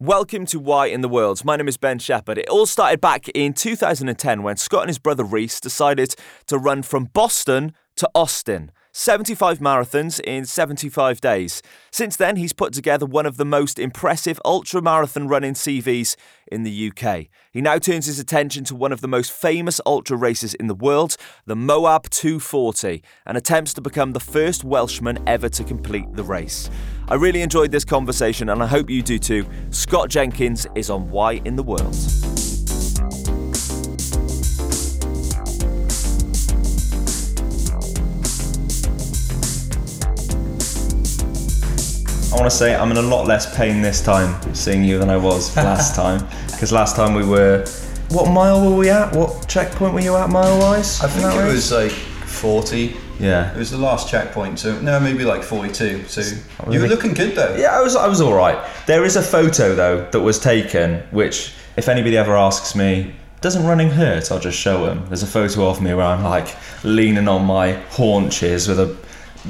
Welcome to Why in the World. My name is Ben Shepherd. It all started back in 2010 when Scott and his brother Rhys decided to run from Boston to Austin. 75 marathons in 75 days. Since then, he's put together one of the most impressive ultra marathon running CVs in the UK. He now turns his attention to one of the most famous ultra races in the world, the Moab 240, and attempts to become the first Welshman ever to complete the race. I really enjoyed this conversation and I hope you do too. Scott Jenkins is on Why in the World. I want to say I'm in a lot less pain this time seeing you than I was last time. Because last time we were. What mile were we at? What checkpoint were you at mile wise? I think it was like 40. Yeah. It was the last checkpoint, so no, maybe like 42. So you were looking good though. Yeah, I was. I was all right. There is a photo though that was taken, which, if anybody ever asks me, doesn't running hurt? I'll just show them. There's a photo of me where I'm like leaning on my haunches with a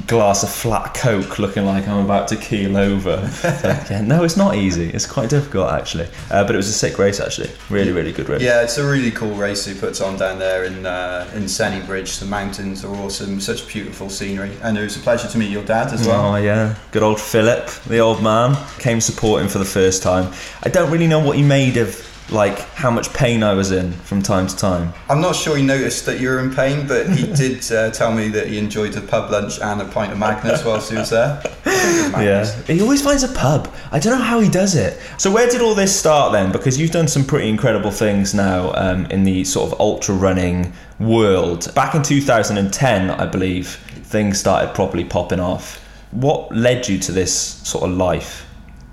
glass of flat coke looking like I'm about to keel over. yeah, no, it's not easy. It's quite difficult actually. Uh, but it was a sick race actually. Really, really good race. Yeah, it's a really cool race he puts on down there in uh, in Sennybridge. The mountains are awesome, such beautiful scenery, and it was a pleasure to meet your dad as well. Oh yeah, good old Philip, the old man, came supporting for the first time. I don't really know what he made of like how much pain I was in from time to time. I'm not sure he noticed that you were in pain, but he did uh, tell me that he enjoyed a pub lunch and a pint of Magners whilst he was there. Yeah, he always finds a pub. I don't know how he does it. So where did all this start then? Because you've done some pretty incredible things now um, in the sort of ultra running world. Back in 2010, I believe things started properly popping off. What led you to this sort of life?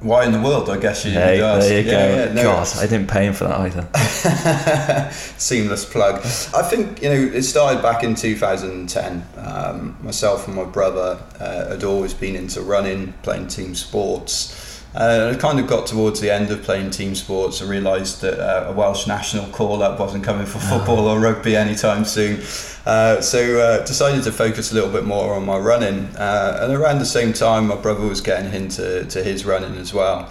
Why in the world? I guess you. Hey, there you yeah, go. Yeah, no, God, I didn't pay him for that either. Seamless plug. I think you know it started back in 2010. Um, myself and my brother uh, had always been into running, playing team sports. Uh, I kind of got towards the end of playing team sports and realised that uh, a Welsh national call up wasn't coming for football or rugby anytime soon. Uh, so uh, decided to focus a little bit more on my running. Uh, and around the same time, my brother was getting into to his running as well.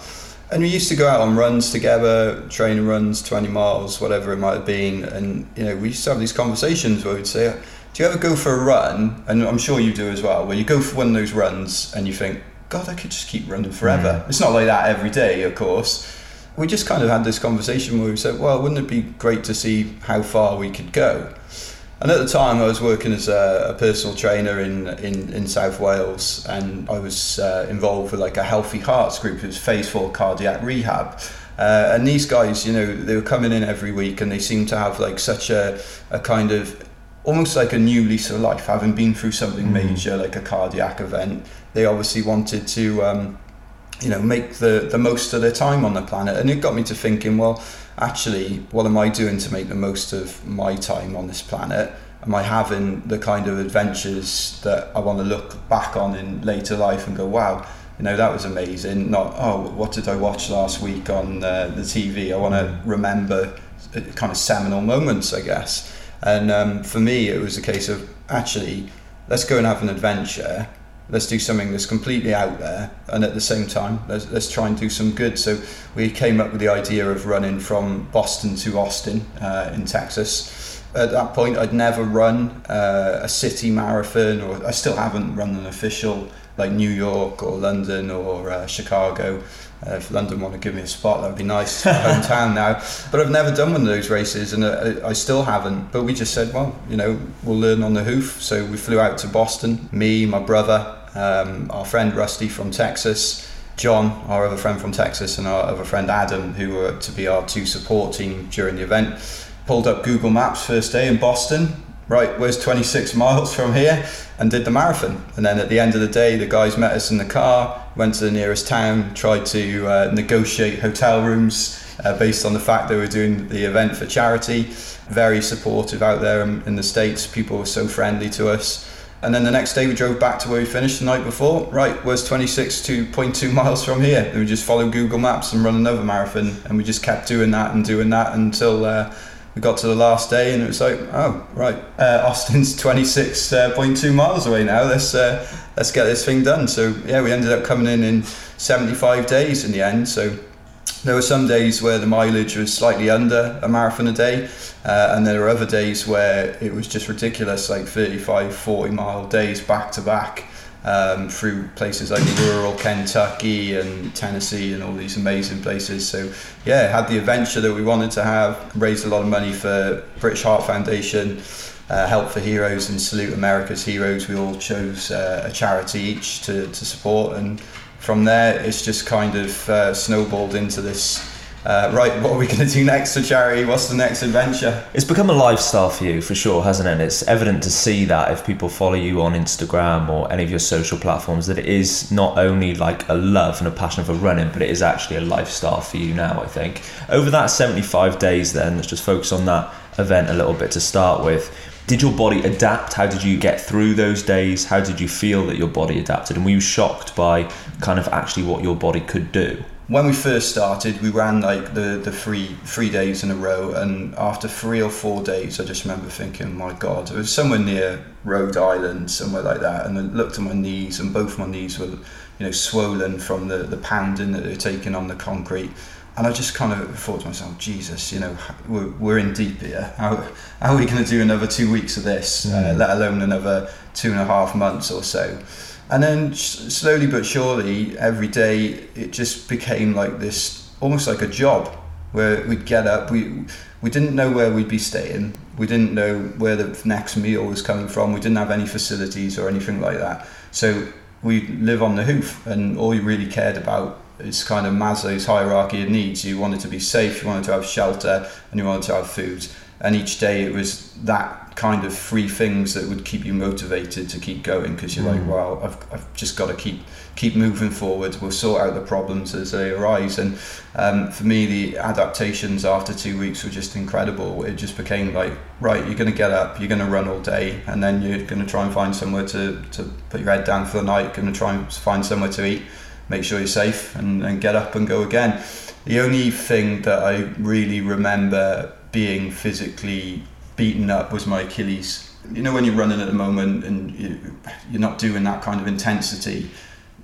And we used to go out on runs together, training runs, 20 miles, whatever it might have been. And you know, we used to have these conversations where we'd say, "Do you ever go for a run?" And I'm sure you do as well. Where you go for one of those runs and you think, God, I could just keep running forever. Mm. It's not like that every day, of course. We just kind of had this conversation where we said, well, wouldn't it be great to see how far we could go? And at the time, I was working as a, a personal trainer in, in, in South Wales, and I was uh, involved with like a Healthy Hearts group. It was Phase Four Cardiac Rehab. Uh, and these guys, you know, they were coming in every week, and they seemed to have like such a, a kind of almost like a new lease of life, having been through something mm. major like a cardiac event they obviously wanted to, um, you know, make the, the most of their time on the planet. And it got me to thinking, well, actually, what am I doing to make the most of my time on this planet? Am I having the kind of adventures that I want to look back on in later life and go, wow, you know, that was amazing. Not, oh, what did I watch last week on uh, the TV? I want to remember uh, kind of seminal moments, I guess. And um, for me, it was a case of actually, let's go and have an adventure let's do something that's completely out there and at the same time let's, let's try and do some good. So we came up with the idea of running from boston to austin uh, in texas. At that point i'd never run uh, a city marathon or i still haven't run an official like new york or london or uh, chicago uh, if London want to give me a spot, that would be nice. hometown now, but I've never done one of those races, and uh, I still haven't. But we just said, well, you know, we'll learn on the hoof. So we flew out to Boston. Me, my brother, um, our friend Rusty from Texas, John, our other friend from Texas, and our other friend Adam, who were to be our two support team during the event, pulled up Google Maps first day in Boston. Right, where's 26 miles from here? And did the marathon. And then at the end of the day, the guys met us in the car, went to the nearest town, tried to uh, negotiate hotel rooms uh, based on the fact they were doing the event for charity. Very supportive out there in, the States. People were so friendly to us. And then the next day we drove back to where we finished the night before. Right, where's 26.2 miles from here? And we just followed Google Maps and run another marathon. And we just kept doing that and doing that until uh, we got to the last day. And it was like, oh, right, uh, Austin's 26.2 miles away now. Let's, uh, let's get this thing done. So, yeah, we ended up coming in in 75 days in the end. So, There were some days where the mileage was slightly under a marathon a day, uh, and there were other days where it was just ridiculous, like 35, 40 mile days back to back um, through places like rural Kentucky and Tennessee and all these amazing places. So, yeah, had the adventure that we wanted to have, raised a lot of money for British Heart Foundation. Uh, Help for Heroes and Salute America's Heroes. We all chose uh, a charity each to, to support, and from there, it's just kind of uh, snowballed into this uh, right, what are we going to do next for charity? What's the next adventure? It's become a lifestyle for you, for sure, hasn't it? It's evident to see that if people follow you on Instagram or any of your social platforms, that it is not only like a love and a passion for running, but it is actually a lifestyle for you now, I think. Over that 75 days, then, let's just focus on that event a little bit to start with. Did your body adapt? How did you get through those days? How did you feel that your body adapted? And were you shocked by kind of actually what your body could do? when we first started, we ran like the, the three three days in a row, and after three or four days, I just remember thinking, oh "My God!" It was somewhere near Rhode Island, somewhere like that, and I looked at my knees, and both my knees were, you know, swollen from the the pounding that they were taking on the concrete. And I just kind of thought to myself, Jesus, you know, we're, we're in deep here. How, how are we going to do another two weeks of this, mm. uh, let alone another two and a half months or so? And then slowly but surely, every day it just became like this, almost like a job, where we'd get up. We we didn't know where we'd be staying. We didn't know where the next meal was coming from. We didn't have any facilities or anything like that. So we live on the hoof, and all you really cared about is kind of Maslow's hierarchy of needs. You wanted to be safe, you wanted to have shelter, and you wanted to have food. And each day it was that kind of three things that would keep you motivated to keep going because you're mm. like, well, I've, I've just got to keep keep moving forward. We'll sort out the problems as they arise. And um, for me, the adaptations after two weeks were just incredible. It just became like, right, you're going to get up, you're going to run all day, and then you're going to try and find somewhere to, to put your head down for the night, going to try and find somewhere to eat, make sure you're safe, and, and get up and go again. The only thing that I really remember being physically beaten up was my Achilles. You know when you're running at the moment and you, are not doing that kind of intensity,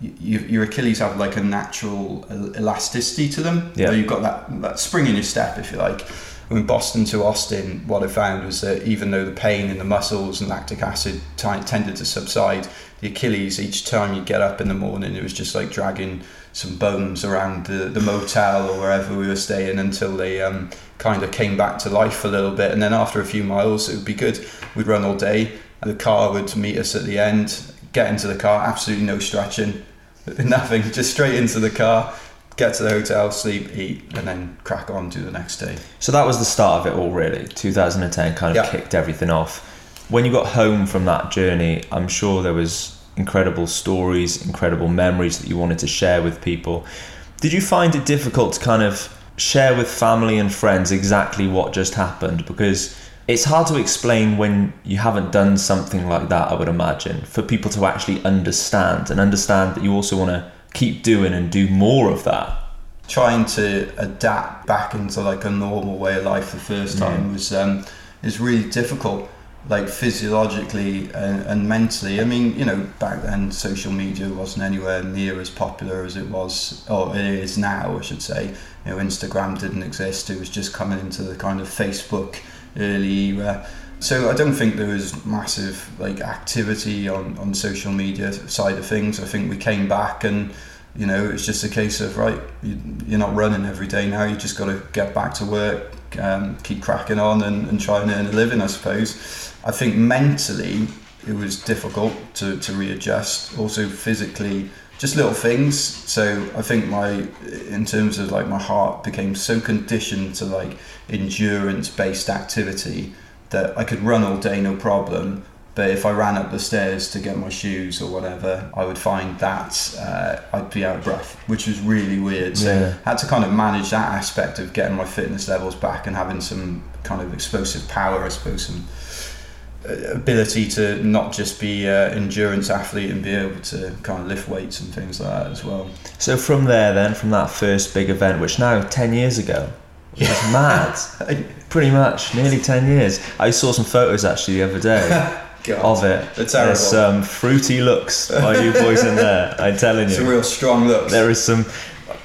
you, your Achilles have like a natural elasticity to them. Yeah. You've got that, that spring in your step, if you like. When Boston to Austin, what I found was that even though the pain in the muscles and lactic acid t- tended to subside, the Achilles, each time you get up in the morning, it was just like dragging some bones around the, the motel or wherever we were staying until they um, kind of came back to life a little bit. And then after a few miles, it would be good. We'd run all day. The car would meet us at the end, get into the car, absolutely no stretching, nothing, just straight into the car, get to the hotel, sleep, eat, and then crack on to the next day. So that was the start of it all, really. 2010 kind of yeah. kicked everything off. When you got home from that journey, I'm sure there was incredible stories, incredible memories that you wanted to share with people. Did you find it difficult to kind of share with family and friends exactly what just happened? Because it's hard to explain when you haven't done something like that, I would imagine, for people to actually understand and understand that you also want to keep doing and do more of that. Trying to adapt back into like a normal way of life the first time mm. was um, is really difficult like physiologically and, and, mentally. I mean, you know, back then social media wasn't anywhere near as popular as it was, or it is now, I should say. You know, Instagram didn't exist. It was just coming into the kind of Facebook early era. So I don't think there was massive like activity on, on social media side of things. I think we came back and you know it's just a case of right you, you're not running every day now you just got to get back to work um, keep cracking on and, and try and earn a living I suppose I think mentally it was difficult to, to readjust. Also physically, just little things. So I think my, in terms of like my heart became so conditioned to like endurance based activity that I could run all day no problem. But if I ran up the stairs to get my shoes or whatever, I would find that uh, I'd be out of breath, which was really weird. So yeah. I had to kind of manage that aspect of getting my fitness levels back and having some kind of explosive power, I suppose, some ability to not just be an endurance athlete and be able to kind of lift weights and things like that as well. So from there, then from that first big event, which now ten years ago, it was mad. Uh, pretty much, nearly ten years. I saw some photos actually the other day. of it. Terrible. There's some fruity looks by you boys in there. I'm telling you. Some real strong looks. There is some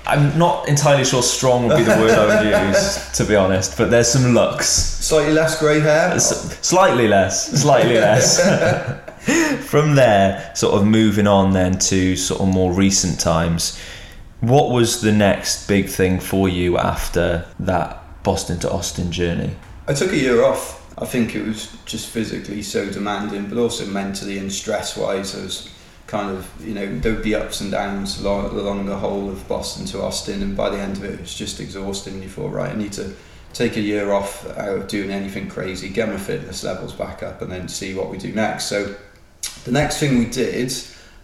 I'm not entirely sure strong would be the word I would use, to be honest, but there's some looks. Slightly less grey hair? S- slightly less, slightly less. From there, sort of moving on then to sort of more recent times, what was the next big thing for you after that Boston to Austin journey? I took a year off. I think it was just physically so demanding, but also mentally and stress wise. I was kind of, you know, there would be ups and downs along, along the whole of Boston to Austin, and by the end of it, it was just exhausting. You thought, right, I need to take a year off out of doing anything crazy, get my fitness levels back up, and then see what we do next. So, the next thing we did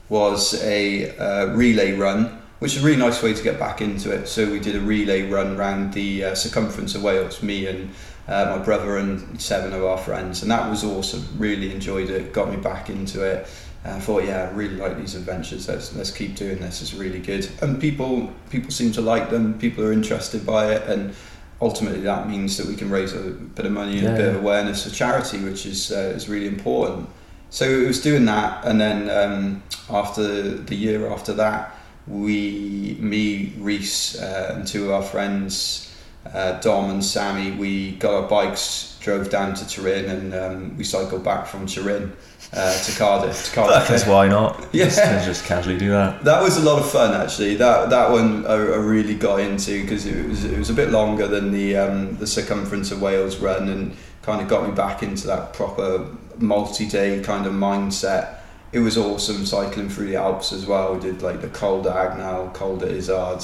was a uh, relay run, which is a really nice way to get back into it. So, we did a relay run around the uh, circumference of Wales, me and uh, my brother and seven of our friends, and that was awesome. Really enjoyed it, got me back into it. And I thought, yeah, I really like these adventures. Let's let's keep doing this. It's really good, and people people seem to like them. People are interested by it, and ultimately that means that we can raise a bit of money and Yeah, a bit yeah. of awareness for charity, which is uh, is really important. So it was doing that, and then um, after the year after that, we, me, Rhys, uh, and two of our friends, uh, Dom and Sammy, we got our bikes, drove down to Turin, and um, we cycled back from Turin uh, to Cardiff. To Cardiff. Because why not? Yeah. Just, just casually do that. That was a lot of fun actually. That that one I, I really got into because it was it was a bit longer than the um, the circumference of Wales run and kind of got me back into that proper multi-day kind of mindset. It was awesome cycling through the Alps as well. We did like the Col d'Agnel, Col d'Izoard,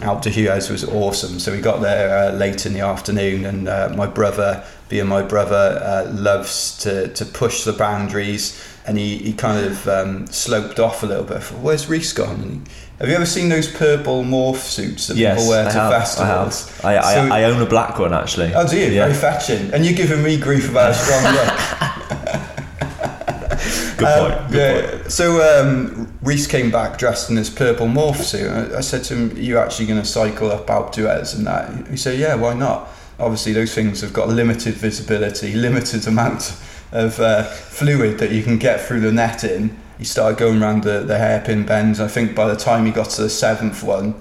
Alpe d'Huez was awesome. So we got there uh, late in the afternoon, and uh, my brother, being my brother, uh, loves to, to push the boundaries, and he, he kind of um, sloped off a little bit. Thought, Where's Rhys gone? And he, have you ever seen those purple morph suits that Yes, people wear I to have, festivals? I have. I, I, I own a black one actually. Oh, do you? Yeah. Very fetching. And you're giving me grief about a strong look. Good Um, point. Good yeah, point. So um, Rhys came back dressed in this purple morph suit. I, I said to him, "Are you actually going to cycle up Alpe d'Huez and that?" He said, "Yeah, why not?" Obviously, those things have got limited visibility, limited amount of uh, fluid that you can get through the netting. He started going around the, the hairpin bends. I think by the time he got to the seventh one,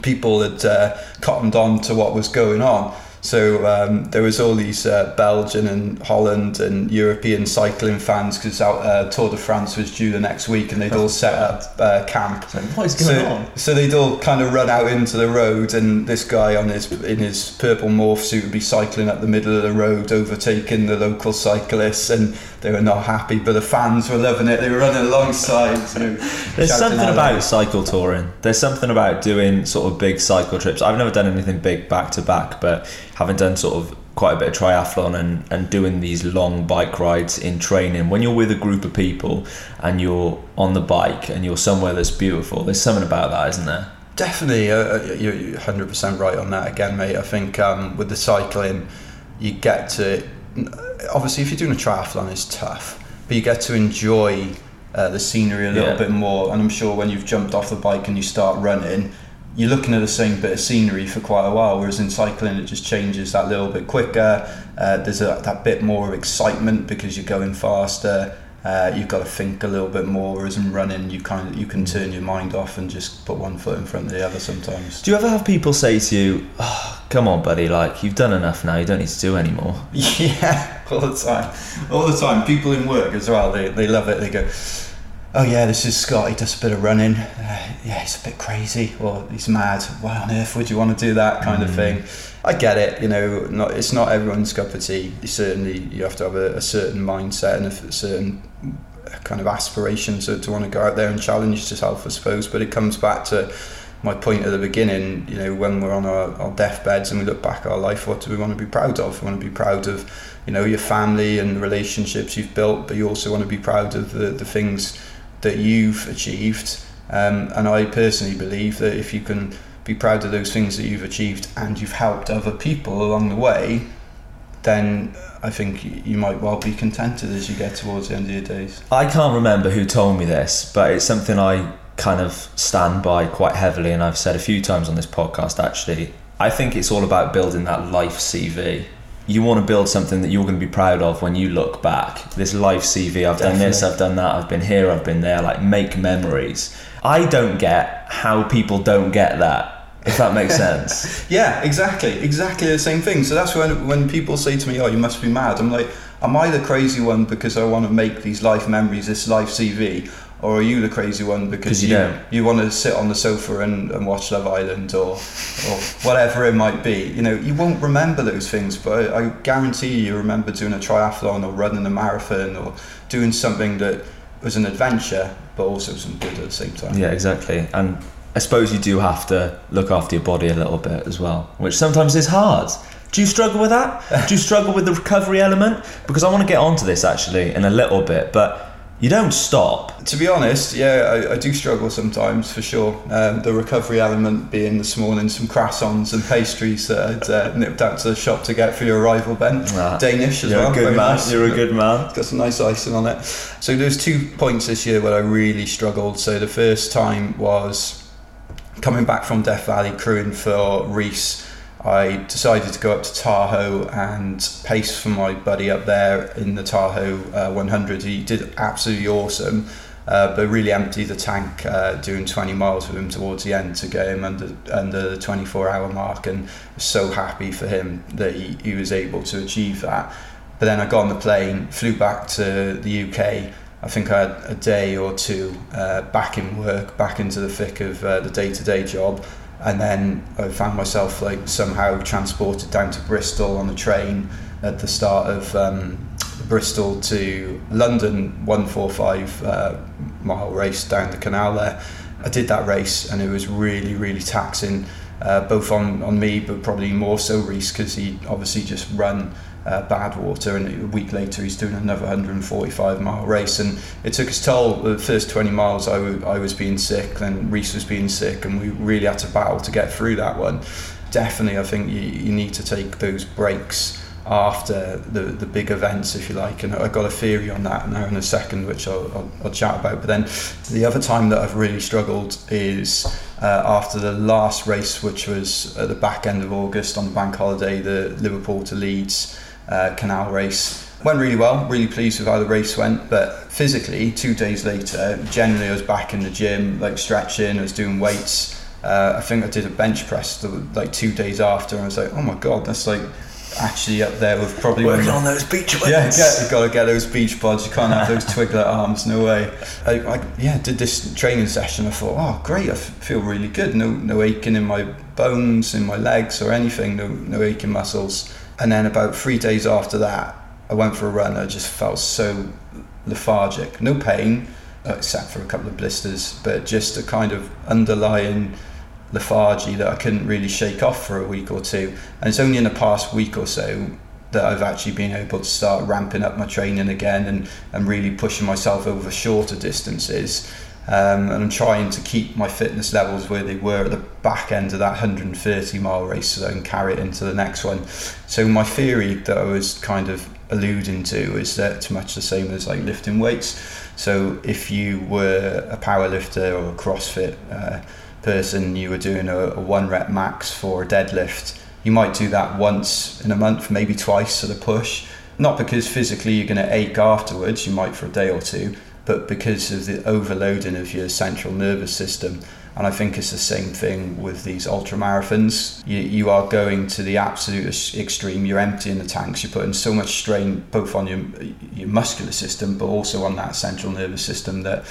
people had uh, cottoned on to what was going on. So um, there was all these uh, Belgian and Holland and European cycling fans because uh, Tour de France was due the next week and they'd all set up uh, camp. So what is going So, on? so they'd all kind of run out into the road, and this guy on his in his purple morph suit would be cycling up the middle of the road, overtaking the local cyclists, and they were not happy. But the fans were loving it. They were running alongside. You know, There's something out. about cycle touring. There's something about doing sort of big cycle trips. I've never done anything big back to back, but having done sort of quite a bit of triathlon and, and doing these long bike rides in training, when you're with a group of people and you're on the bike and you're somewhere that's beautiful, there's something about that, isn't there? Definitely, uh, you're you're 100% right on that again, mate. I think um, with the cycling, you get to obviously if you're doing a triathlon, it's tough, but you get to enjoy uh, the scenery a little Yeah. bit more. And I'm sure when you've jumped off the bike and you start running, you're looking at the same bit of scenery for quite a while. Whereas in cycling, it just changes that little bit quicker. Uh, there's a, that bit more of excitement because you're going faster. Uh, you've got to think a little bit more. Whereas in running, you kind of you can turn your mind off and just put one foot in front of the other sometimes. Do you ever have people say to you, oh, come on, buddy, like, you've done enough now, you don't need to do anymore? Yeah, all the time, all the time. People in work as well. They they love it. They go, "Oh yeah, this is Scott. He does a bit of running. Uh, yeah, he's a bit crazy, or he's mad. Why on earth would you want to do that kind of thing?" I get it. You know, not it's not everyone's cup of tea. You certainly you have to have a, a certain mindset and a certain kind of aspiration to, to want to go out there and challenge yourself, I suppose. But it comes back to my point at the beginning, you know, when we're on our, our deathbeds and we look back at our life, what do we want to be proud of? We want to be proud of, you know, your family and the relationships you've built, but you also want to be proud of the, the things that you've achieved. Um, and I personally believe that if you can be proud of those things that you've achieved and you've helped other people along the way, then I think you might well be contented as you get towards the end of your days. I can't remember who told me this, but it's something I kind of stand by quite heavily, and I've said a few times on this podcast actually. I think it's all about building that life CV. You want to build something that you're going to be proud of when you look back. This life CV, I've done this, I've done that, I've been here, I've been there, like make memories. I don't get how people don't get that. if that makes sense. yeah, exactly, exactly the same thing. So that's when when people say to me, "Oh, you must be mad," I'm like, "Am I the crazy one because I want to make these life memories, this life CV?" Or are you the crazy one because you you, you want to sit on the sofa and, and watch Love Island or, or whatever it might be? You know, you won't remember those things, but I, I guarantee you, you remember doing a triathlon or running a marathon or doing something that was an adventure, but also some good at the same time. Yeah, exactly. And I suppose you do have to look after your body a little bit as well, which sometimes is hard. Do you struggle with that? do you struggle with the recovery element? Because I want to get onto this actually in a little bit, but you don't stop. To be honest, yeah, I, I do struggle sometimes for sure. Um, the recovery element being this morning some croissants and pastries that I'd uh, nipped out to the shop to get for your arrival, Ben. Ah, Danish as You're well. a good man. nice. You're a good man. It's got some nice icing on it. So there's two points this year where I really struggled. So the first time was coming back from Death Valley crewing for Rhys. I decided to go up to Tahoe and pace for my buddy up there in the Tahoe uh, 100. He did absolutely awesome, uh, but really emptied the tank uh, doing 20 miles with him towards the end to get him under under the 24 hour mark. And was so happy for him that he, he was able to achieve that. But then I got on the plane, flew back to the UK. I think I had a day or two uh, back in work, back into the thick of uh, the day-to-day job, and then I found myself like somehow transported down to Bristol on a train at the start of um, Bristol to London 145 uh, mile race down the canal there. I did that race and it was really really taxing, uh, both on on me but probably more so Rhys because he obviously just run uh, Badwater, and a week later he's doing another 145 mile race, and it took its toll. The first 20 miles, I, w- I was being sick, then Rhys was being sick, and we really had to battle to get through that one. Definitely, I think you, you need to take those breaks after the the big events, if you like, and I've got a theory on that now in a second, which I'll, I'll, I'll chat about. But then the other time that I've really struggled is uh, after the last race, which was at the back end of August on the bank holiday, the Liverpool to Leeds uh, canal race. Went really well, really pleased with how the race went, but physically, two days later, generally I was back in the gym, like stretching, I was doing weights. Uh, I think I did a bench press the, like two days after, and I was like, oh my god, that's like actually up there with probably Working on those beach weights. yeah, get, you got to get those beach pods. You can't have those twiglet arms. No way. I, I yeah did this training session. I thought, oh great, I f- feel really good. No no aching in my bones, in my legs, or anything. No no aching muscles. And then about three days after that, I went for a run. I just felt so lethargic. No pain, uh, except for a couple of blisters, but just a kind of underlying lethargy that I couldn't really shake off for a week or two. And it's only in the past week or so that I've actually been able to start ramping up my training again and, and really pushing myself over shorter distances. Um, and I'm trying to keep my fitness levels where they were at the back end of that 130 mile race so I can carry it into the next one. So my theory that I was kind of alluding to is that it's much the same as like lifting weights. So if you were a power lifter or a CrossFit uh, person, you were doing a, a one rep max for a deadlift, you might do that once in a month, maybe twice at a push. Not because physically you're going to ache afterwards, you might for a day or two, but because of the overloading of your central nervous system. And I think it's the same thing with these ultra marathons. You, you are going to the absolute extreme. You're emptying the tanks. You're putting so much strain both on your your muscular system, but also on that central nervous system that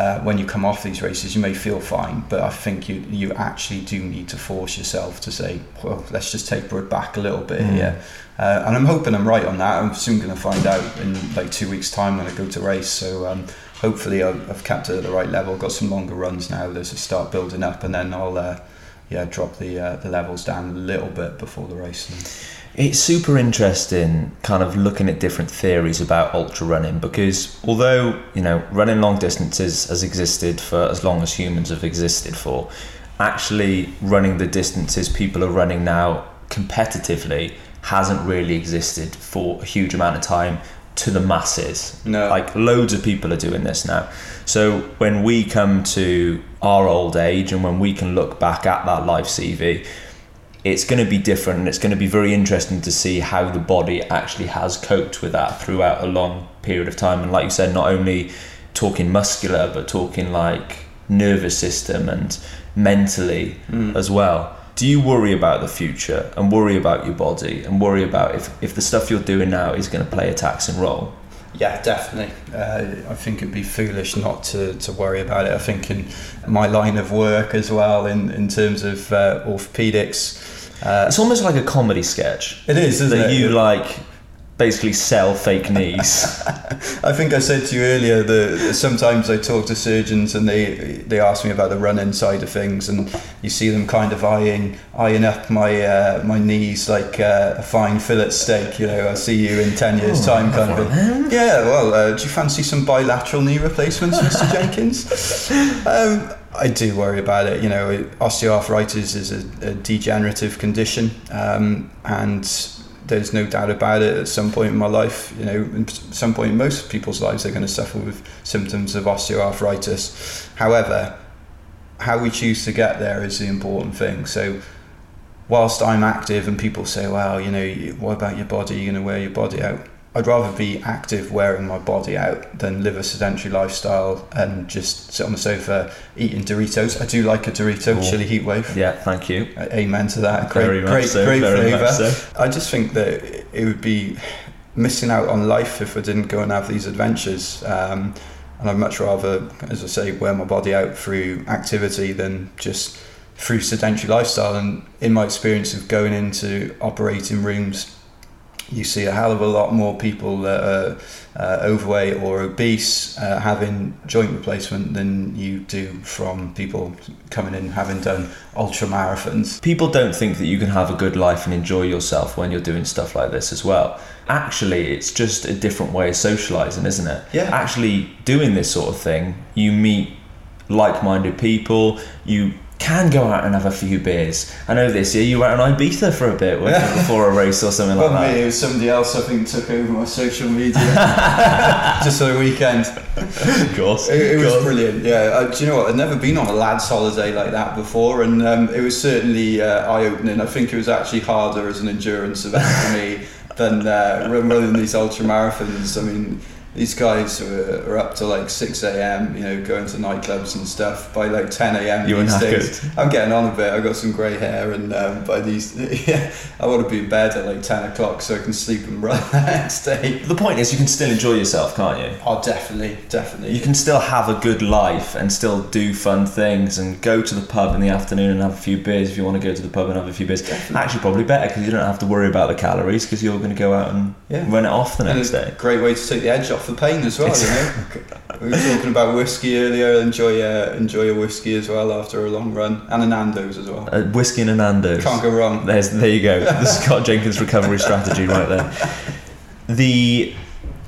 uh, when you come off these races, you may feel fine, but I think you you actually do need to force yourself to say, well, let's just taper it back a little bit Mm. here. Uh, and I'm hoping I'm right on that. I'm soon going to find out in like two weeks' time when I go to race. So um, hopefully I've, I've kept it at the right level. Got some longer runs now. There's a start building up, and then I'll uh, yeah drop the uh, the levels down a little bit before the race. It's super interesting, kind of looking at different theories about ultra running because although you know running long distances has existed for as long as humans have existed for, actually running the distances people are running now competitively hasn't really existed for a huge amount of time to the masses. No. Like loads of people are doing this now. So when we come to our old age and when we can look back at that life CV, it's going to be different and it's going to be very interesting to see how the body actually has coped with that throughout a long period of time and like you said not only talking muscular but talking like nervous system and mentally mm. as well. Do you worry about the future and worry about your body and worry about if, if the stuff you're doing now is going to play a taxing role? Yeah, definitely. Uh, I think it'd be foolish not to, to worry about it. I think in my line of work as well, in, in terms of uh, orthopedics, uh, It's almost like a comedy sketch it is, isn't that it? you like basically sell fake knees. I think I said to you earlier that sometimes I talk to surgeons and they they ask me about the run-in side of things, and you see them kind of eyeing eyeing up my uh, my knees like uh, a fine fillet steak. You know, I'll see you in ten years' Oh, time, kind of. thing. Yeah, well, uh, do you fancy some bilateral knee replacements, Mr. Jenkins? Um, I do worry about it. You know, osteoarthritis is a, a degenerative condition, um, and there's no doubt about it. At some point in my life, you know, at some point in most people's lives, they're going to suffer with symptoms of osteoarthritis. However, how we choose to get there is the important thing. So, whilst I'm active and people say, "Well, you know, what about your body? You're going to wear your body out." I'd rather be active wearing my body out than live a sedentary lifestyle and just sit on the sofa eating Doritos. I do like a Dorito chili heat wave. yeah, thank you. Amen to that. Great, Very great, so, great flavour. so. I just think that it would be missing out on life if I didn't go and have these adventures. Um, and I'd much rather, as I say, wear my body out through activity than just through sedentary lifestyle. And in my experience of going into operating rooms, you see a hell of a lot more people that are uh, overweight or obese uh, having joint replacement than you do from people coming in having done ultra marathons. People don't think that you can have a good life and enjoy yourself when you're doing stuff like this as well. Actually, it's just a different way of socializing, isn't it? Yeah. Actually, doing this sort of thing, you meet like minded people, you can go out and have a few beers. I know this year you were out on Ibiza for a bit you, before a race or something like Well, that. me, it was somebody else I think took over my social media just for the weekend. Of course. It, it of was course. brilliant. Yeah, uh, do you know what? I'd never been on a lads' holiday like that before, and um, it was certainly uh, eye-opening. I think it was actually harder as an endurance event for me than uh, running these ultra marathons. I mean, these guys are, are up to like six a.m. You know, going to nightclubs and stuff by like ten a.m. You these days. knackered. I'm getting on a bit. I've got some grey hair, and um, by these, yeah, I want to be in bed at like ten o'clock so I can sleep and run the next day. The point is, you can still enjoy yourself, can't you? Oh, definitely, definitely. You can still have a good life and still do fun things and go to the pub in the afternoon and have a few beers if you want to go to the pub and have a few beers. Actually, probably better because you don't have to worry about the calories because you're going to go out and Yeah. run it off the next day. great way to take the edge off the pain as well. You know, we were talking about whiskey earlier. Enjoy a enjoy a whiskey as well after a long run, and a Nando's as well. A whiskey and a Nando's. Can't go wrong. There's, there you go. The Scott Jenkins recovery strategy right there. The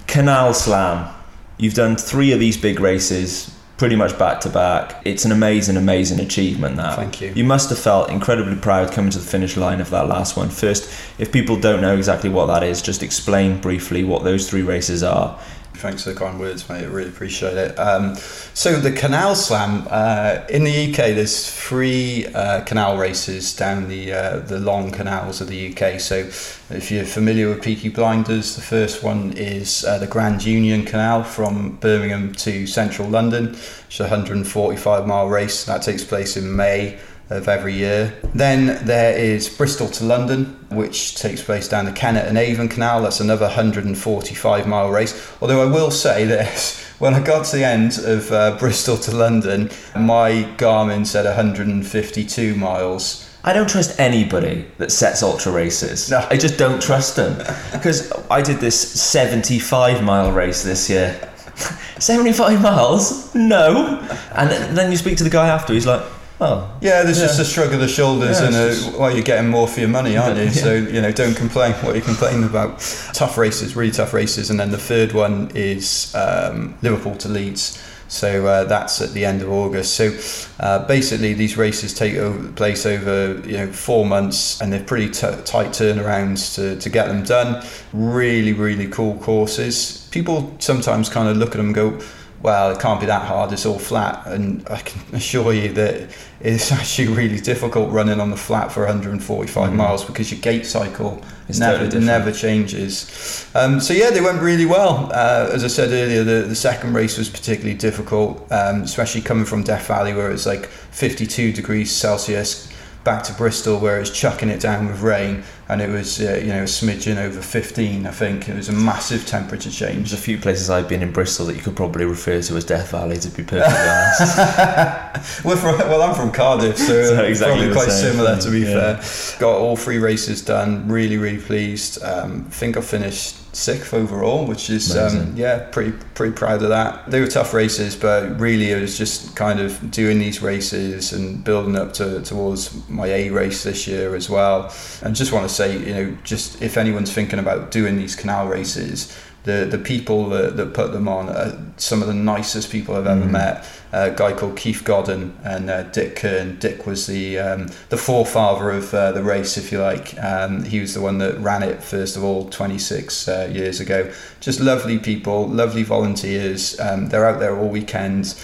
Canal Slam. You've done three of these big races pretty much back to back. It's an amazing, amazing achievement that. Thank you. You must have felt incredibly proud coming to the finish line of that last one. First, if people don't know exactly what that is, just explain briefly what those three races are. Thanks for the kind words, mate. I really appreciate it. Um, so the Canal Slam uh, in the UK, there's three uh, canal races down the uh, the long canals of the UK. So if you're familiar with Peaky Blinders, the first one is uh, the Grand Union Canal from Birmingham to central London. It's a 145 mile race that takes place in May of every year. Then there is Bristol to London, which takes place down the Kennet and Avon Canal. That's another 145 mile race. Although I will say this, when I got to the end of uh, Bristol to London, my Garmin said 152 miles. I don't trust anybody that sets ultra races. No. I just don't trust them. Because I did this 75 mile race this year. 75 miles? No. And then you speak to the guy after, he's like, oh, Yeah, there's Yeah. just a shrug of the shoulders Yeah, and a, well, you're getting more for your money, aren't you? Yeah. So you know, don't complain. What are you complaining about? Tough races, really tough races, and then the third one is um, Liverpool to Leeds. So uh, that's at the end of August. So uh, basically, these races take over, place over you know four months, and they're pretty t- tight turnarounds to, to get them done. Really, really cool courses. People sometimes kind of look at them and go, well, it can't be that hard, it's all flat. And I can assure you that it's actually really difficult running on the flat for 145 mm. miles because your gait cycle it's never, totally never changes. Um, so, yeah, they went really well. Uh, as I said earlier, the, the second race was particularly difficult, um, especially coming from Death Valley where it's like 52 degrees Celsius back to Bristol where it's chucking it down with rain and it was uh, you know a smidgen over 15 I think. It was a massive temperature change. There's a few places I've been in Bristol that you could probably refer to as Death Valley to be perfectly honest. Well, from, well I'm from Cardiff so, so exactly probably quite similar to be yeah. fair. Got all three races done really really pleased. Um, I think I finished sixth overall, which is um, yeah, pretty pretty proud of that. They were tough races, but really it was just kind of doing these races and building up to, towards my A race this year as well. And just want to say, you know, just if anyone's thinking about doing these canal races the the people that, that put them on are some of the nicest people I've ever mm. met. a guy called Keith Godden and uh, Dick Kearn. Dick was the um, the forefather of uh, the race, if you like. Um, he was the one that ran it first of all 26 uh, years ago. Just lovely people, lovely volunteers. Um, they're out there all weekend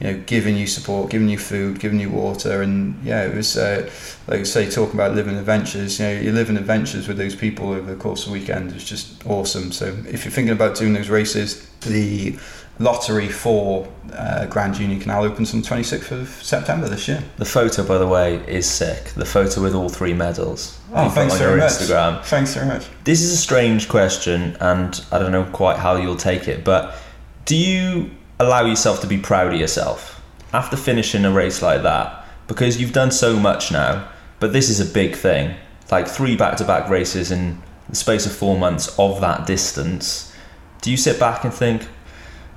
you know, giving you support, giving you food, giving you water, and yeah, it was uh, like I say, talking about living adventures. You know, you're living adventures with those people over the course of the weekend. It's just awesome. So if you're thinking about doing those races, the lottery for uh, Grand Union Canal opens on the 26th of September this year. The photo, by the way, is sick. The photo with all three medals. Oh, thanks very much. Instagram. Thanks very much. This is a strange question, and I don't know quite how you'll take it, but do you allow yourself to be proud of yourself after finishing a race like that because you've done so much now. But this is a big thing, like three back-to-back races in the space of four months of that distance. Do you sit back and think,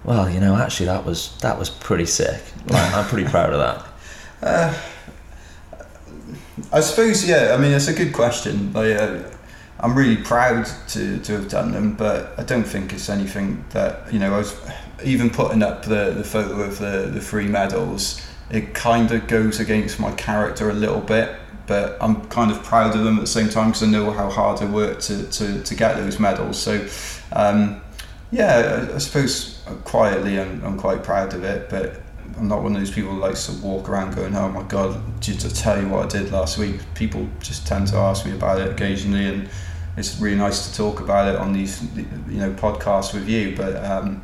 well, you know, actually that was that was pretty sick. Like, I'm pretty proud of that. Uh, I suppose, yeah. I mean, it's a good question. Like, uh, I'm really proud to, to have done them, but I don't think it's anything that you know. I was even putting up the, the photo of the, the three medals, it kind of goes against my character a little bit, but I'm kind of proud of them at the same time because I know how hard I worked to, to, to get those medals. So, um, yeah, I, I suppose quietly I'm, I'm quite proud of it, but I'm not one of those people who likes to walk around going, "Oh my God, did I tell you what I did last week?" People just tend to ask me about it occasionally, and it's really nice to talk about it on these, you know, podcasts with you. But um,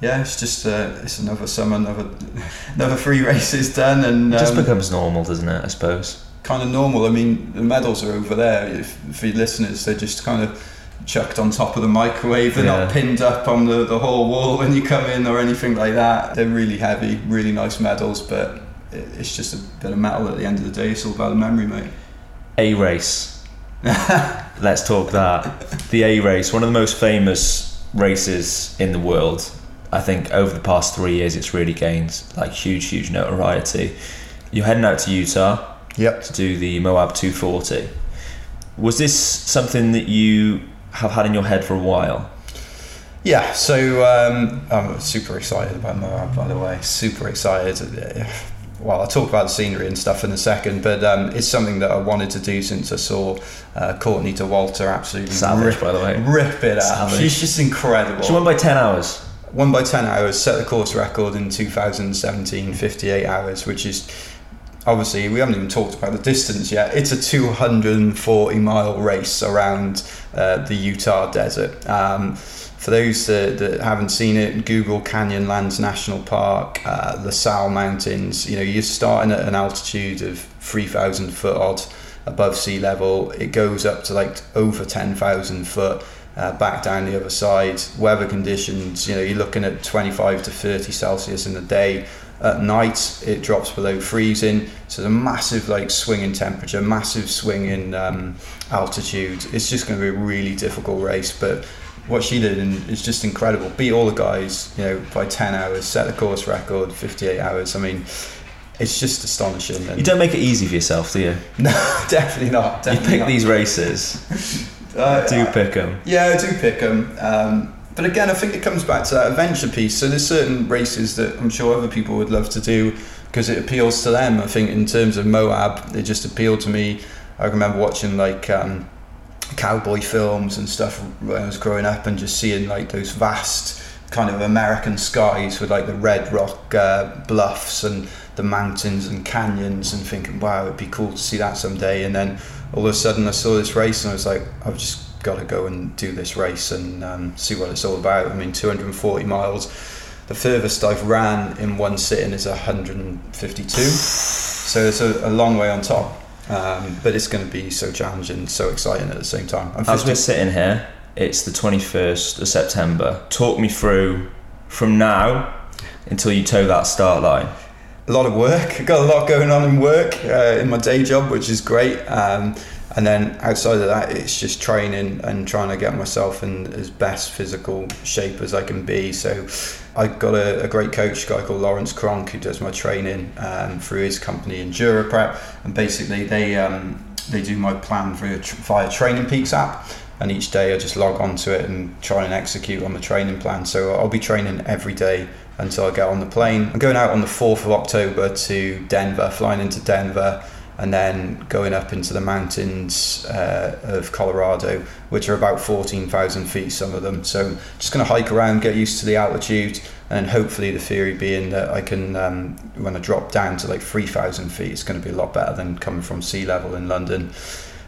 yeah, it's just uh, it's another summer, another another three races done, and it just um, becomes normal, doesn't it? I suppose. Kind of normal. I mean, the medals are over there. If, for your listeners, they're just kind of chucked on top of the microwave. They're yeah. not pinned up on the, the whole wall when you come in or anything like that. They're really heavy, really nice medals, but it's just a bit of metal at the end of the day. It's all about the memory, mate. A race. Let's talk that. The A race, one of the most famous races in the world. I think over the past three years, it's really gained like huge, huge notoriety. You're heading out to Utah yep. to do the Moab 240. Was this something that you have had in your head for a while? Yeah, so um, I'm super excited about Moab, by the way. Super excited. Well, I'll talk about the scenery and stuff in a second, but um, it's something that I wanted to do since I saw uh, Courtney Dauwalter absolutely Savage, rip, by the way. rip it up. She's just incredible. She won by 10 hours won by 10 hours, set the course record in 2017, 58 hours, which is obviously we haven't even talked about the distance yet. It's a 240 mile race around uh, the Utah desert. Um, for those that, that, haven't seen it, Google Canyonlands National Park, uh, La Sal Mountains. You know, you're starting at an altitude of 3,000 foot odd above sea level. It goes up to like over 10,000 foot uh, back down the other side. Weather conditions, you know, you're looking at 25 to 30 Celsius in the day. At night, it drops below freezing. So the massive like swing in temperature, massive swing in um, altitude. It's just going to be a really difficult race, but what she did is just incredible. Beat all the guys, you know, by 10 hours, set the course record, 58 hours. I mean, it's just astonishing. And you don't make it easy for yourself, do you? No, definitely not. Definitely you pick not. these races. Uh, do pick them. Yeah, I do pick them. Um, but again, I think it comes back to that adventure piece. So there's certain races that I'm sure other people would love to do because it appeals to them. I think in terms of Moab, it just appealed to me. I remember watching like um, cowboy films and stuff when I was growing up and just seeing like those vast kind of American skies with like the red rock uh, bluffs and the mountains and canyons and thinking, wow, it'd be cool to see that someday. And then all of a sudden I saw this race and I was like, I've just got to go and do this race and um, see what it's all about. I mean, 240 miles. The furthest I've ran in one sitting is 152. So it's a, a long way on top. Um, but it's going to be so challenging, so exciting at the same time. I'm As we're sitting here, it's the 21st of September. Talk me through from now until you toe that start line. A lot of work. I've got a lot going on in work, uh, in my day job, which is great. Um, and then outside of that, it's just training and trying to get myself in as best physical shape as I can be. So I've got a, a great coach, a guy called Lawrence Cronk, who does my training um, through his company Endura Prep, and basically they um, they do my plan via, via Training Peaks app and each day I just log onto it and try and execute on the training plan. So I'll be training every day until I get on the plane. I'm going out on the 4th of October to Denver, flying into Denver, and then going up into the mountains uh, of Colorado, which are about 14,000 feet, some of them. So just going to hike around, get used to the altitude, and hopefully the theory being that I can, um, when I drop down to like 3,000 feet, it's going to be a lot better than coming from sea level in London.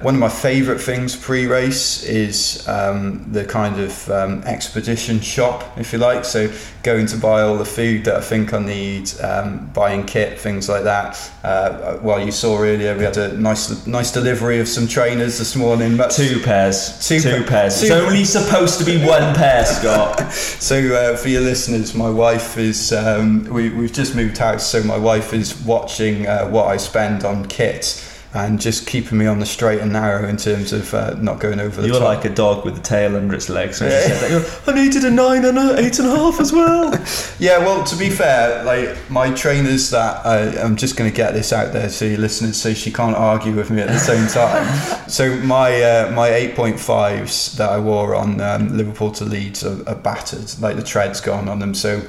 One of my favourite things pre-race is um, the kind of um, expedition shop, if you like. So going to buy all the food that I think I need, um, buying kit, things like that. Uh, well, you saw earlier we had a nice, nice delivery of some trainers this morning. But two pairs. Two, two pairs. Two it's only supposed to be one pair, Scott. so uh, for your listeners, my wife is. Um, we, we've just moved house, so my wife is watching uh, what I spend on kit and just keeping me on the straight and narrow in terms of uh, not going over the You're top. like a dog with the tail under its legs. When yeah. said that. I needed a nine and an eight and a half as well. yeah, well, to be fair, like my trainers that I, I'm just going to get this out there so your listeners, so she can't argue with me at the same time. so my uh, my 8.5s that I wore on um, Liverpool to Leeds are, are battered, like the tread's gone on them. So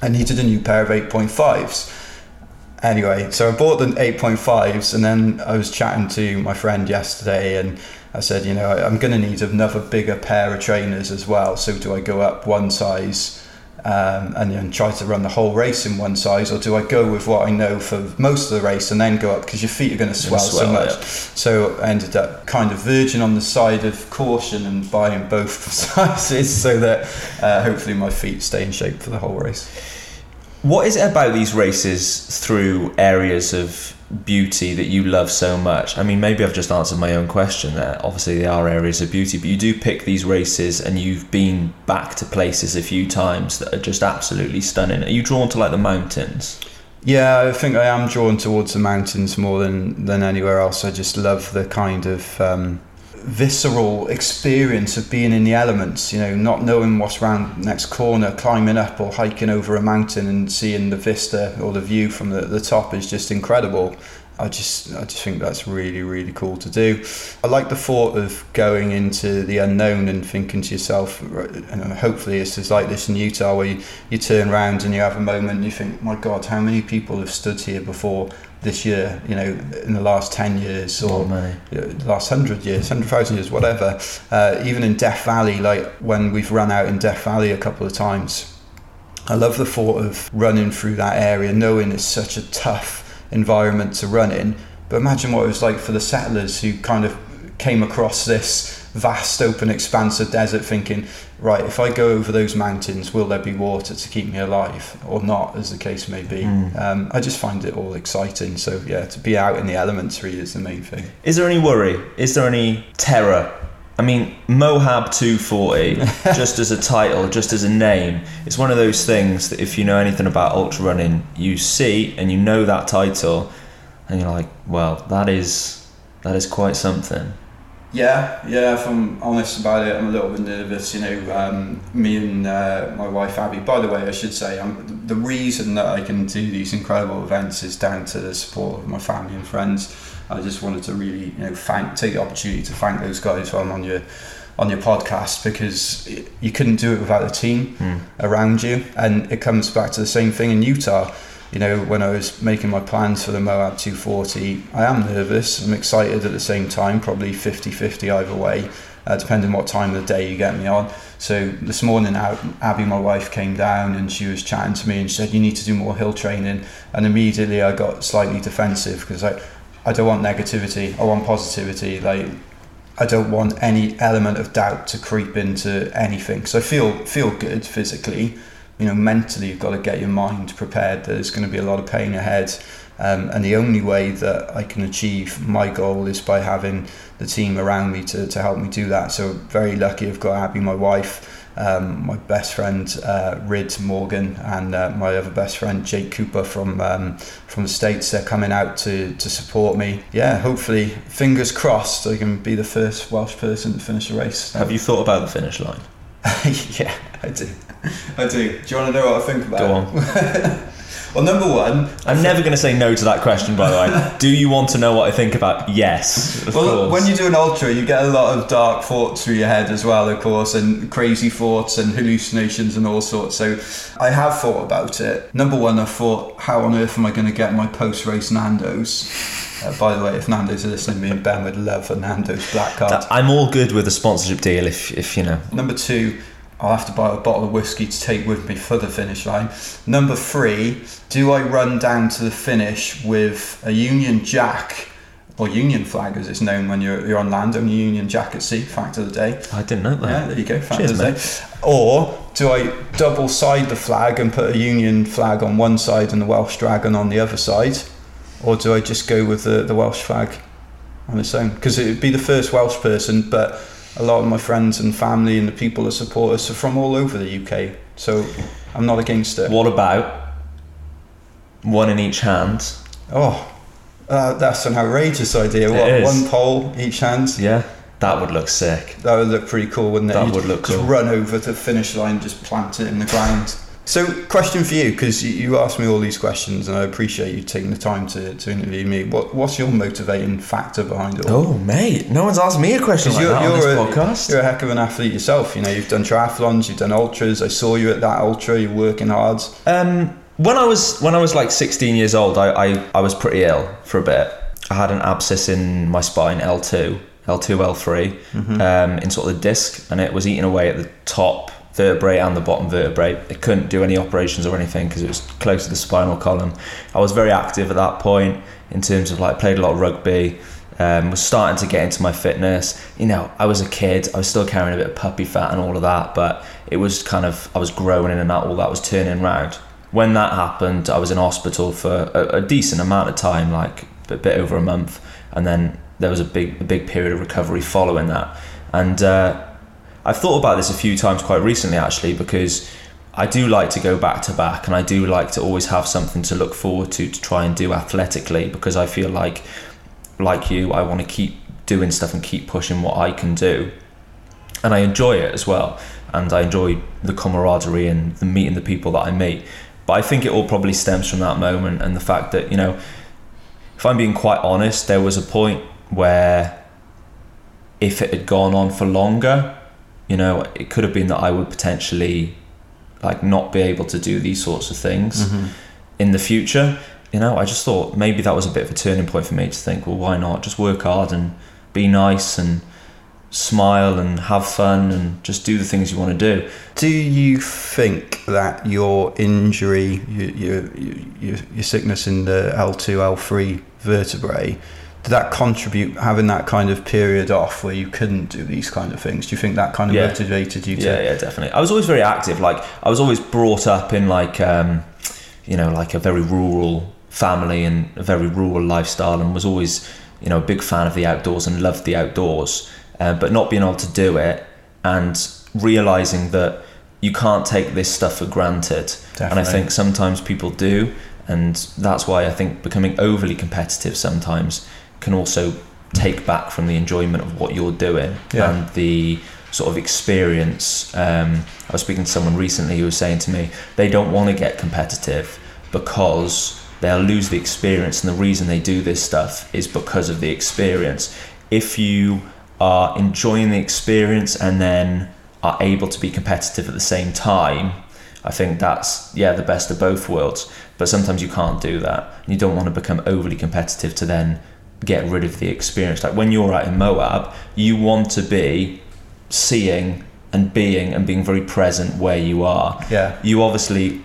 I needed a new pair of 8.5s anyway, so I bought the 8.5s and then I was chatting to my friend yesterday and I said, you know, I'm going to need another bigger pair of trainers as well. So do I go up one size um, and then try to run the whole race in one size, or do I go with what I know for most of the race and then go up because your feet are going to swell, swell, so much? Yeah. So I ended up kind of verging on the side of caution and buying both sizes so that uh, hopefully my feet stay in shape for the whole race. What is it about these races through areas of beauty that you love so much? I mean, maybe I've just answered my own question there. Obviously, they are areas of beauty, but you do pick these races and you've been back to places a few times that are just absolutely stunning. Are you drawn to like the mountains? Yeah, I think I am drawn towards the mountains more than, than anywhere else. I just love the kind of. Um, visceral experience of being in the elements, you know, not knowing what's around next corner, climbing up or hiking over a mountain and seeing the vista or the view from the, the top is just incredible. I just I just think that's really really cool to do. I like the thought of going into the unknown and thinking to yourself, and hopefully it's just like this in Utah where you, you turn around and you have a moment and you think, my God, how many people have stood here before this year, you know, in the last 10 years or the last 100 years, 100,000 years, whatever. Uh, even in Death Valley, like when we've run out in Death Valley a couple of times, I love the thought of running through that area, knowing it's such a tough environment to run in. But imagine what it was like for the settlers who kind of came across this vast open expanse of desert thinking right if i go over those mountains will there be water to keep me alive? Or not as the case may be. Mm. um, i just find it all exciting. So yeah to be out in the elements really is the main thing. Is there any worry? Is there any terror? I mean, Moab 240, just as a title, just as a name, it's one of those things that if you know anything about ultra running, you see and you know that title, and you're like, well, that is that is quite something. Yeah, yeah. If I'm honest about it, I'm a little bit nervous. You know, um, me and uh, my wife Abby. By the way, I should say, I'm, the reason that I can do these incredible events is down to the support of my family and friends. I just wanted to really, you know, thank, take the opportunity to thank those guys while I'm on your on your podcast because you couldn't do it without a team mm. around you, and it comes back to the same thing in Utah you know, when I was making my plans for the Moab 240, I am nervous. I'm excited at the same time, probably 50 50 either way. uh, depending what time of the day you get me on. So this morning, Abby, my wife, came down and she was chatting to me and she said, "You need to do more hill training." And immediately I got slightly defensive because I, I don't want negativity. I want positivity. Like I don't want any element of doubt to creep into anything. So I feel feel good physically. You know, mentally, you've got to get your mind prepared. There's going to be a lot of pain ahead, um, and the only way that I can achieve my goal is by having the team around me to, to help me do that. So very lucky. I've got Abby, my wife um, my best friend uh, Rid Morgan and uh, my other best friend Jake Cooper from um, from the states. They're coming out to to support me. Yeah, hopefully, fingers crossed, I can be the first Welsh person to finish a race. Have you thought about the finish line? yeah, I do. I do. Do you want to know what I think about? Go on. Well, number one, I'm never going to say no to that question. By the way, do you want to know what I think about? Yes. well, course. when you do an ultra, you get a lot of dark thoughts through your head as well, of course, and crazy thoughts and hallucinations and all sorts. So, I have thought about it. Number one, I thought, how on earth am I going to get my post-race Nando's? Uh, by the way, if Nando's are listening, me and Ben would love a Nando's black card. I'm all good with a sponsorship deal if, if you know. Number two, I'll have to buy a bottle of whiskey to take with me for the finish line. Number three, do I run down to the finish with a Union Jack or Union flag as it's known when you're, you're on land, only Union Jack at sea, fact of the day. I didn't know that. Yeah, there you go, fact Cheers, of the mate. day. Or do I double side the flag and put a Union flag on one side and the Welsh Dragon on the other side? Or do I just go with the, the Welsh flag on its own? Because it would be the first Welsh person, but a lot of my friends and family and the people that support us are from all over the UK. So I'm not against it. What about one in each hand? Oh, uh, that's an outrageous idea. What, one pole each hand? Yeah, that would look sick. That would look pretty cool, wouldn't it? That You'd would look just cool. run over to the finish line, just plant it in the ground. So, question for you, because you asked me all these questions, and I appreciate you taking the time to, to interview me. What, what's your motivating factor behind it all? Oh, mate, no one's asked me a question like you're, that you're on this a, podcast. You're a heck of an athlete yourself. You know, you've done triathlons, you've done ultras. I saw you at that ultra. You're working hard. Um, when I was when I was like 16 years old, I, I, I was pretty ill for a bit. I had an abscess in my spine, L2, L2, L3, mm-hmm. um, in sort of the disc, and it was eating away at the top vertebrae and the bottom vertebrae. It couldn't do any operations or anything because it was close to the spinal column. I was very active at that point in terms of like played a lot of rugby. Um, was starting to get into my fitness. You know, I was a kid. I was still carrying a bit of puppy fat and all of that, but it was kind of I was growing in and that all that was turning around. When that happened, I was in hospital for a, a decent amount of time, like a bit over a month, and then there was a big a big period of recovery following that. And uh, I've thought about this a few times quite recently actually because I do like to go back to back and I do like to always have something to look forward to to try and do athletically because I feel like like you I want to keep doing stuff and keep pushing what I can do. And I enjoy it as well and I enjoy the camaraderie and the meeting the people that I meet. But I think it all probably stems from that moment and the fact that you know if I'm being quite honest there was a point where if it had gone on for longer you know, it could have been that I would potentially like not be able to do these sorts of things mm-hmm. in the future. You know, I just thought maybe that was a bit of a turning point for me to think, well, why not just work hard and be nice and smile and have fun and just do the things you want to do. Do you think that your injury, your your, your, your sickness in the L2, L3 vertebrae, did that contribute having that kind of period off where you couldn't do these kind of things? Do you think that kind of yeah. motivated you to? Yeah, yeah, definitely. I was always very active. Like I was always brought up in like, um, you know, like a very rural family and a very rural lifestyle, and was always, you know, a big fan of the outdoors and loved the outdoors. Uh, but not being able to do it and realizing that you can't take this stuff for granted. Definitely. And I think sometimes people do, and that's why I think becoming overly competitive sometimes can also take back from the enjoyment of what you're doing yeah. and the sort of experience. Um, I was speaking to someone recently who was saying to me they don't want to get competitive because they'll lose the experience, and the reason they do this stuff is because of the experience. If you are enjoying the experience and then are able to be competitive at the same time, I think that's yeah the best of both worlds. But sometimes you can't do that. You don't want to become overly competitive to then get rid of the experience. Like when you're out in Moab, you want to be seeing and being and being very present where you are. Yeah. You obviously,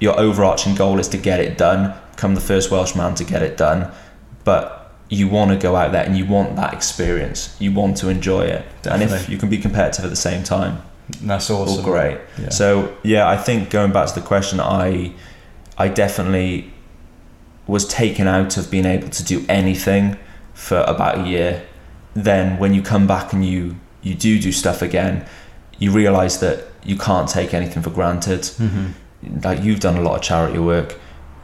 your overarching goal is to get it done, become the first Welshman to get it done, but you want to go out there and you want that experience. You want to enjoy it. Definitely. And if you can be competitive at the same time, That's awesome. all great. Yeah. So yeah, I think going back to the question, I I definitely was taken out of being able to do anything for about a year. Then when you come back and you you do do stuff again, you realise that you can't take anything for granted. Mm-hmm. Like you've done a lot of charity work,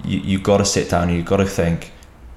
you you've got to sit down and you've got to think.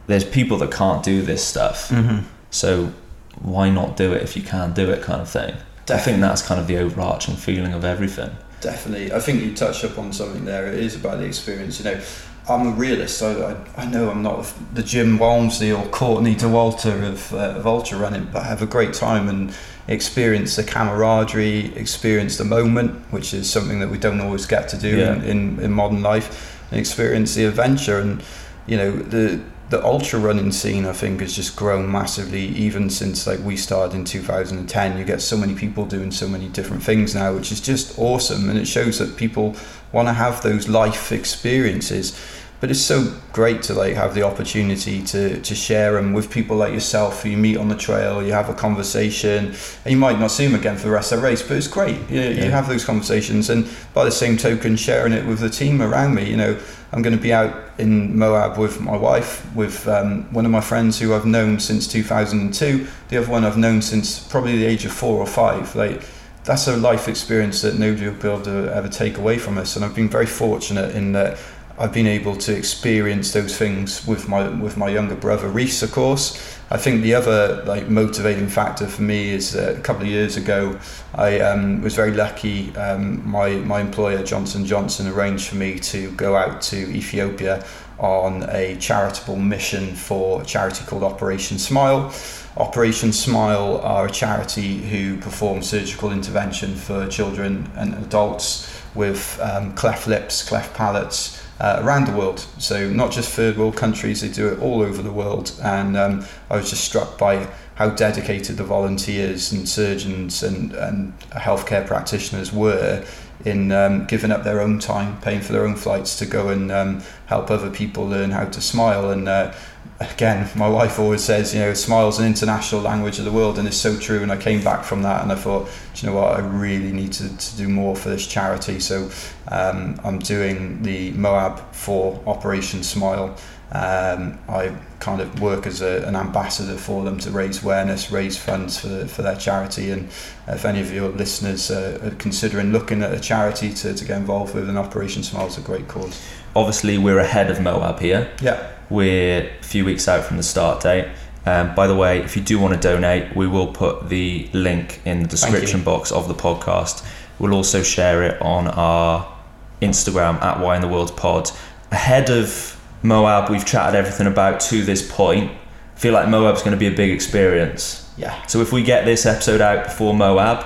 There's people that can't do this stuff, Mm-hmm. so why not do it if you can do it, kind of thing. I think that's kind of the overarching feeling of everything. Definitely. I think you touched upon something there. It is about the experience. You know, I'm a realist. so I, I know I'm not the Jim Walmsley or Courtney Dauwalter of, uh, of ultra running, but I have a great time and experience the camaraderie, experience the moment, which is something that we don't always get to do Yeah. in, in, in modern life, and experience the adventure. And, you know, the the ultra running scene I think has just grown massively even since like we started in 2010 you get so many people doing so many different things now which is just awesome and it shows that people want to have those life experiences but it's so great to like have the opportunity to to share them with people like yourself who you meet on the trail you have a conversation and you might not see them again for the rest of the race but it's great you, know, you have those conversations and by the same token sharing it with the team around me you know I'm going to be out in Moab with my wife, with um, one of my friends who I've known since 2002, the other one I've known since probably the age of four or five. Like, that's a life experience that nobody will be able to ever take away from us. And I've been very fortunate in that I've been able to experience those things with my with my younger brother Rhys, of course. I think the other like motivating factor for me is that a couple of years ago, I um, was very lucky. Um, my my employer Johnson Johnson arranged for me to go out to Ethiopia on a charitable mission for a charity called Operation Smile. Operation Smile are a charity who perform surgical intervention for children and adults with um, cleft lips, cleft palates, uh, around the world. So not just third world countries, they do it all over the world. And um, I was just struck by how dedicated the volunteers and surgeons and, and healthcare practitioners were in um, giving up their own time, paying for their own flights to go and um, help other people learn how to smile. And uh, again, my wife always says, you know, smile's an international language of the world, and it's so true. And I came back from that, and I thought, do you know what, I really need to, to do more for this charity. So um, I'm doing the Moab for Operation Smile. Um, I kind of work as a, an ambassador for them to raise awareness, raise funds for, for their charity. And if any of your listeners uh, are considering looking at a charity to, to get involved with, an Operation Smile is a great cause. Obviously, we're ahead of Moab here. Yeah. We're a few weeks out from the start date. Um, by the way, if you do want to donate, we will put the link in the description box of the podcast. We'll also share it on our Instagram at Why in the World Pod. Ahead of Moab, we've chatted everything about to this point. I feel like Moab's going to be a big experience. Yeah. So if we get this episode out before Moab,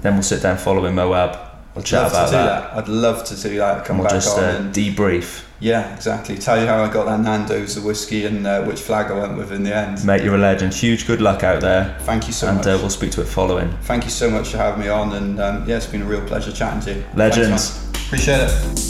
then we'll sit down following Moab. We'll chat about to do that. that. I'd love to do that. Come And we'll back just on uh, and debrief. Yeah, exactly. Tell you how I got that Nando's, the whiskey, and uh, which flag I went with in the end. Mate, you're a legend. Huge good luck out there. Thank you so and much. uh, we'll speak to it following. Thank you so much for having me on, and um, yeah, it's been a real pleasure chatting to you. Legends. Thanks. Appreciate it.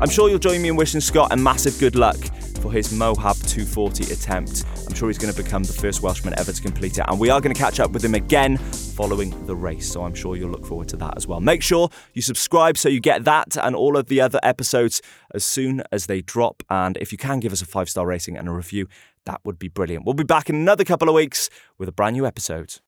I'm sure you'll join me in wishing Scott a massive good luck for his Moab 240 attempt. I'm sure he's going to become the first Welshman ever to complete it, and we are going to catch up with him again following the race. So I'm sure you'll look forward to that as well. Make sure you subscribe so you get that and all of the other episodes as soon as they drop. And if you can give us a five star rating and a review, that would be brilliant. We'll be back in another couple of weeks with a brand new episode.